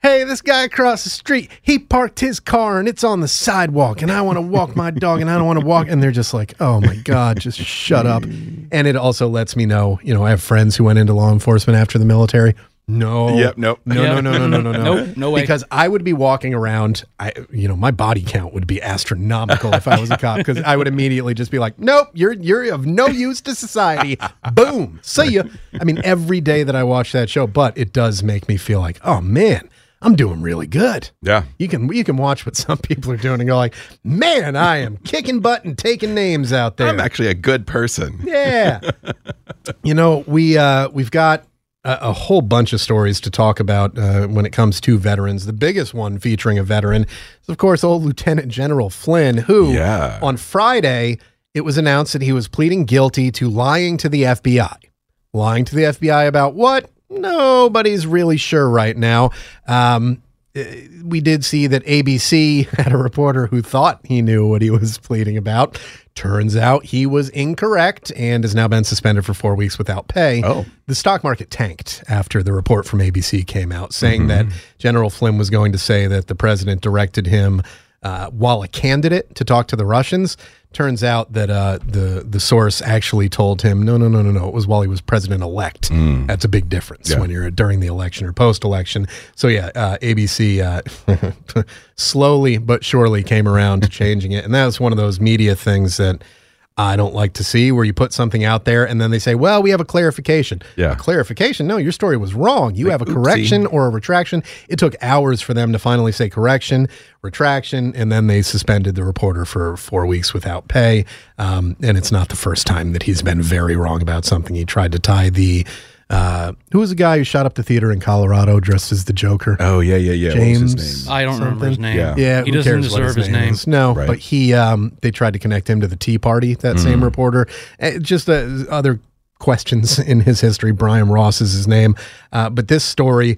hey, this guy across the street, he parked his car and it's on the sidewalk and I want to walk my (laughs) dog and I don't want to walk. And they're just like, oh my God, just shut up. (laughs) And it also lets me know, you know, I have friends who went into law enforcement after the military. No. Yep, nope. (laughs) No, no, no, no, no, no, no. Nope, no way. Because I would be walking around, I, you know, my body count would be astronomical if I was a cop because I would immediately just be like, nope, you're you're of no use to society. (laughs) Boom, see ya. I mean, every day that I watch that show, but it does make me feel like, oh man, I'm doing really good. Yeah. You can you can watch what some (laughs) people are doing and go like, man, I am kicking butt and taking names out there. I'm actually a good person. Yeah. you know, we uh, we've got a, a whole bunch of stories to talk about uh, when it comes to veterans. The biggest one featuring a veteran is, of course, old Lieutenant General Flynn, who Yeah. on Friday it was announced that he was pleading guilty to lying to the FBI. Lying to the FBI about what? Nobody's really sure right now. Um, Uh, we did see that ABC (laughs) had a reporter who thought he knew what he was pleading about. Turns out he was incorrect and has now been suspended for four weeks without pay. Oh. The stock market tanked after the report from ABC came out saying mm-hmm. that General Flynn was going to say that the president directed him uh, while a candidate to talk to the Russians. Turns out that uh, the the source actually told him, no, no, no, no, no. It was while he was president elect. That's a big difference Yeah. when you're during the election or post election. So yeah, uh, ABC uh, (laughs) slowly but surely came around to changing it, and that was one of those media things that I don't like to see where you put something out there and then they say, well, we have a clarification. Yeah. A clarification? No, your story was wrong. You have a oopsie. correction or a retraction. It took hours for them to finally say correction, retraction, and then they suspended the reporter for four weeks without pay. Um, and it's not the first time that he's been very wrong about something. He tried to tie the. Uh, who was the guy who shot up the theater in Colorado dressed as the Joker? Oh yeah, yeah, yeah. What was his James. name? I don't remember his name. Yeah. Yeah, he who doesn't cares deserve his name. is. No, Right. but he um they tried to connect him to the Tea Party. That Mm. same reporter. Uh, just uh, other questions in his history. Brian Ross is his name. Uh, but this story.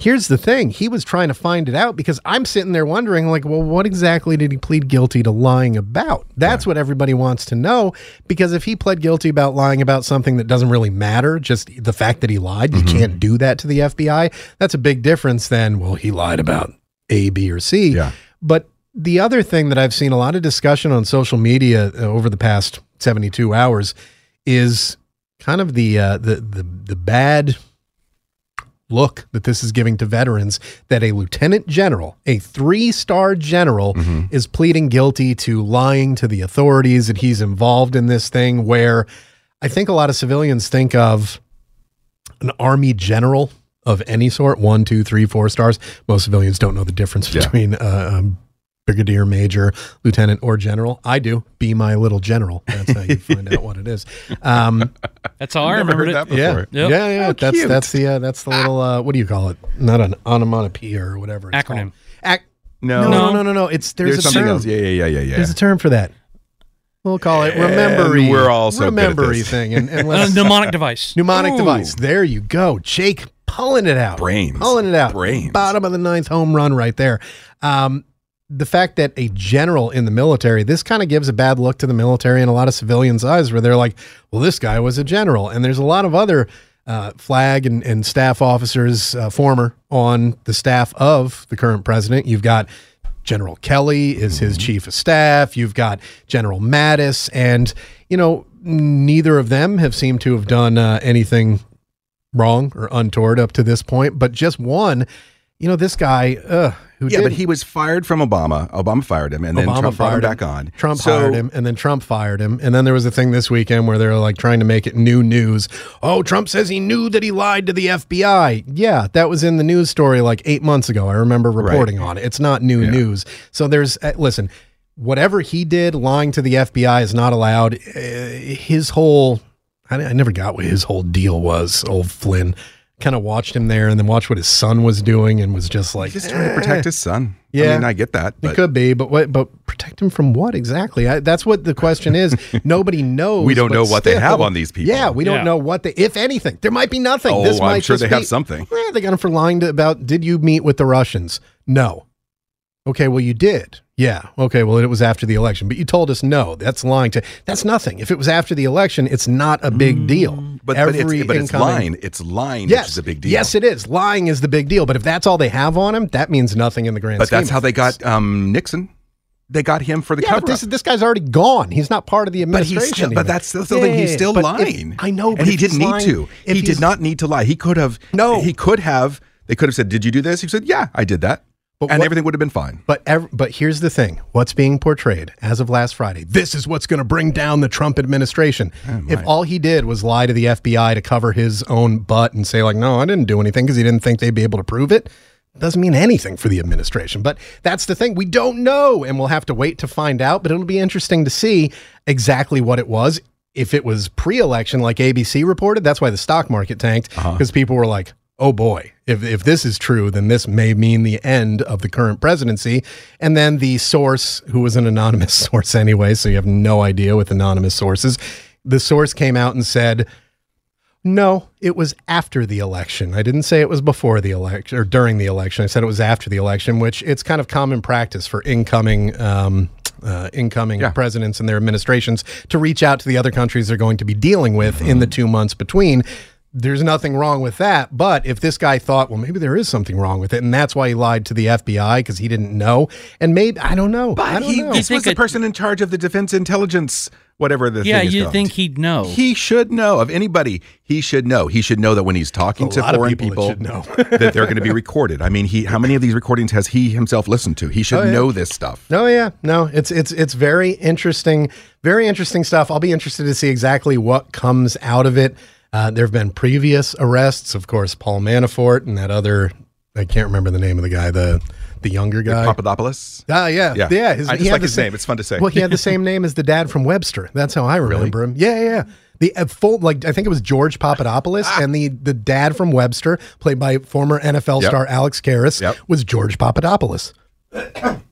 Here's the thing. He was trying to find it out because I'm sitting there wondering, like, well, what exactly did he plead guilty to lying about? That's what everybody wants to know. Because if he pled guilty about lying about something that doesn't really matter, just the fact that he lied, Mm-hmm. you can't do that to the FBI. That's a big difference than, well, he lied about A, B, or C. Yeah. But the other thing that I've seen a lot of discussion on social media uh, over the past 72 hours is kind of the uh, the the the bad look that this is giving to veterans that a lieutenant general, a three-star general is pleading guilty to lying to the authorities that he's involved in this thing where I think a lot of civilians think of an army general of any sort, one, two, three, four stars. Most civilians don't know the difference Yeah. between uh, um, brigadier, major, lieutenant, or general. I do. Be my little general. That's how you (laughs) find out what it is. Um, That's how I Never remembered heard it. that yeah. Yep. yeah, yeah. How that's cute. that's the uh, that's the little uh, what do you call it? Not an onomatopoeia or whatever. It's Acronym. Ac- No, no, no, no, no, no. It's there's, There's, a something term. else. Yeah, yeah, yeah, yeah, yeah. There's a term for that. We'll call it And we're all so good at remembery this. thing. And, and (laughs) A let's, mnemonic device. Mnemonic Ooh. device. There you go. Jake pulling it out. Brains. Pulling it out. Brains. Bottom of the ninth home run right there. Um, the fact that a general in the military, this kind of gives a bad look to the military and a lot of civilians' eyes where they're like, well, this guy was a general. And there's a lot of other uh, flag and, and staff officers, uh, former, on the staff of the current president. You've got General Kelly is his chief of staff. You've got General Mattis, and you know neither of them have seemed to have done uh, anything wrong or untoward up to this point. But just one, you know, this guy, uh, who Yeah, did, but he was fired from Obama. Obama fired him, and then Trump fired him. back on. Trump So- hired him, and then Trump fired him, and then there was a thing this weekend where they're like trying to make it new news. Oh, Trump says he knew that he lied to the FBI. Yeah, that was in the news story like eight months ago. I remember reporting on it. It's not new news. So there's uh, listen, whatever he did, lying to the FBI is not allowed. Uh, his whole, I, I never got what his whole deal was. Old Flynn. Kind of watched him there, and then watched what his son was doing, and was just like, He's just trying to protect his son. Yeah. I mean, I get that. it could be, but what? But protect him from what exactly? I, that's what the question is. (laughs) Nobody knows. We don't know what they have on these people. Yeah, we don't Yeah. know what they, if anything. There might be nothing. Oh, this I'm might sure just they have be- something. Eh, they got him for lying to, about. Did you meet with the Russians? No. Okay, well you did. Yeah. Okay, well it was after the election, but you told us no. That's lying to. That's nothing. If it was after the election, it's not a big deal. Mm. but, but it's, but it's incoming- lying. It's lying, Yes, which is a big deal. Yes, it is. Lying is the big deal. But if that's all they have on him, that means nothing in the grand. but scheme that's how they got um, Nixon. They got him for the Yeah, cover but this, this guy's already gone. He's not part of the But administration. he's still, but that's the thing. He's still but if- lying. I know, but and he didn't need to. He did not need to lie. He could have. No. he could have. They could have said, "Did you do this?" He said, "Yeah, I did that," But and what- everything would have been fine. But ev- but here's the thing: what's being portrayed as of last Friday? This is what's going to bring down the Trump administration. Oh, if all he did was lie to the FBI to cover his own butt and say like, "No, I didn't do anything," because he didn't think they'd be able to prove it, doesn't mean anything for the administration. But that's the thing: we don't know, and we'll have to wait to find out. But it'll be interesting to see exactly what it was. If it was pre-election, like ABC reported, that's why the stock market tanked uh-huh. because people were like, oh boy, if, if this is true, then this may mean the end of the current presidency. And then the source, who was an anonymous (laughs) source anyway, so you have no idea with anonymous sources, the source came out and said, no, it was after the election. I didn't say it was before the election or during the election. I said it was after the election, which it's kind of common practice for incoming um, uh, incoming Yeah. presidents and their administrations to reach out to the other countries they're going to be dealing with in the two months between. There's nothing wrong with that. But if this guy thought, well, maybe there is something wrong with it, and that's why he lied to the FBI because he didn't know, and maybe I don't know. I But don't he, know. this was the it- person in charge of the Defense Intelligence whatever the Yeah, thing is you'd called. think he'd know. He should know of anybody. He should know. He should know that when he's talking A to lot of foreign people that people, should know. (laughs) that they're going to be recorded. I mean, he how many of these recordings has he himself listened to? He should Oh, yeah. know this stuff. No, yeah, no, it's it's it's very interesting, very interesting stuff. I'll be interested to see exactly what comes out of it. Uh, there have been previous arrests, of course, Paul Manafort and that other. I can't remember the name of the guy, the the younger guy. Papadopoulos. Ah, yeah, Yeah. yeah. his- I just like his same- name. It's fun to say. Well, he had the (laughs) same name as the dad from Webster. That's how I remember him. Yeah, yeah. yeah. The uh, full, like I think it was George Papadopoulos, and the the dad from Webster, played by former NFL Yep. star Alex Karras, Yep. was George Papadopoulos. (coughs)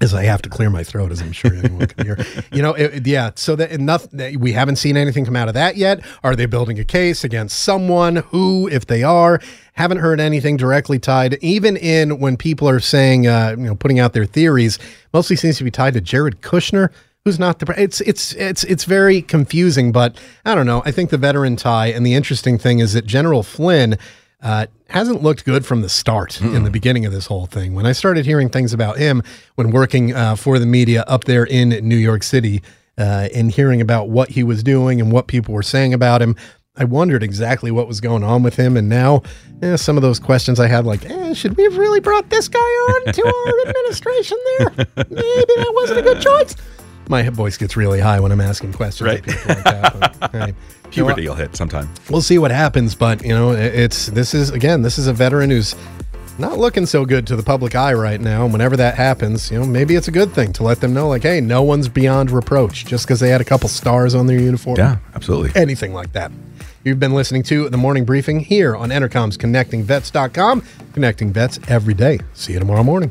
As I have to clear my throat, as I'm sure anyone can hear. (laughs) You know, it, yeah. So that nothing. We haven't seen anything come out of that yet. Are they building a case against someone? Who, if they are, haven't heard anything directly tied. Even in when people are saying, uh, you know, putting out their theories, mostly seems to be tied to Jared Kushner, who's not the. It's it's it's it's very confusing. But I don't know. I think the veteran tie, and the interesting thing is that General Flynn uh, hasn't looked good from the start in the beginning of this whole thing. When I started hearing things about him when working uh, for the media up there in New York City uh, and hearing about what he was doing and what people were saying about him, I wondered exactly what was going on with him. And now, eh, some of those questions I had, like, eh, should we have really brought this guy on to our (laughs) administration there? Maybe that wasn't a good choice. My voice gets really high when I'm asking questions Right. people like that. But, (laughs) hey, you know? Puberty will hit sometime. we'll see what happens but you know it's this is again this is a veteran who's not looking so good to the public eye right now and whenever that happens you know maybe it's a good thing to let them know like hey no one's beyond reproach just because they had a couple stars on their uniform Yeah, absolutely. anything like that you've been listening to the morning briefing here on entercom's connectingvets.com connecting vets every day see you tomorrow morning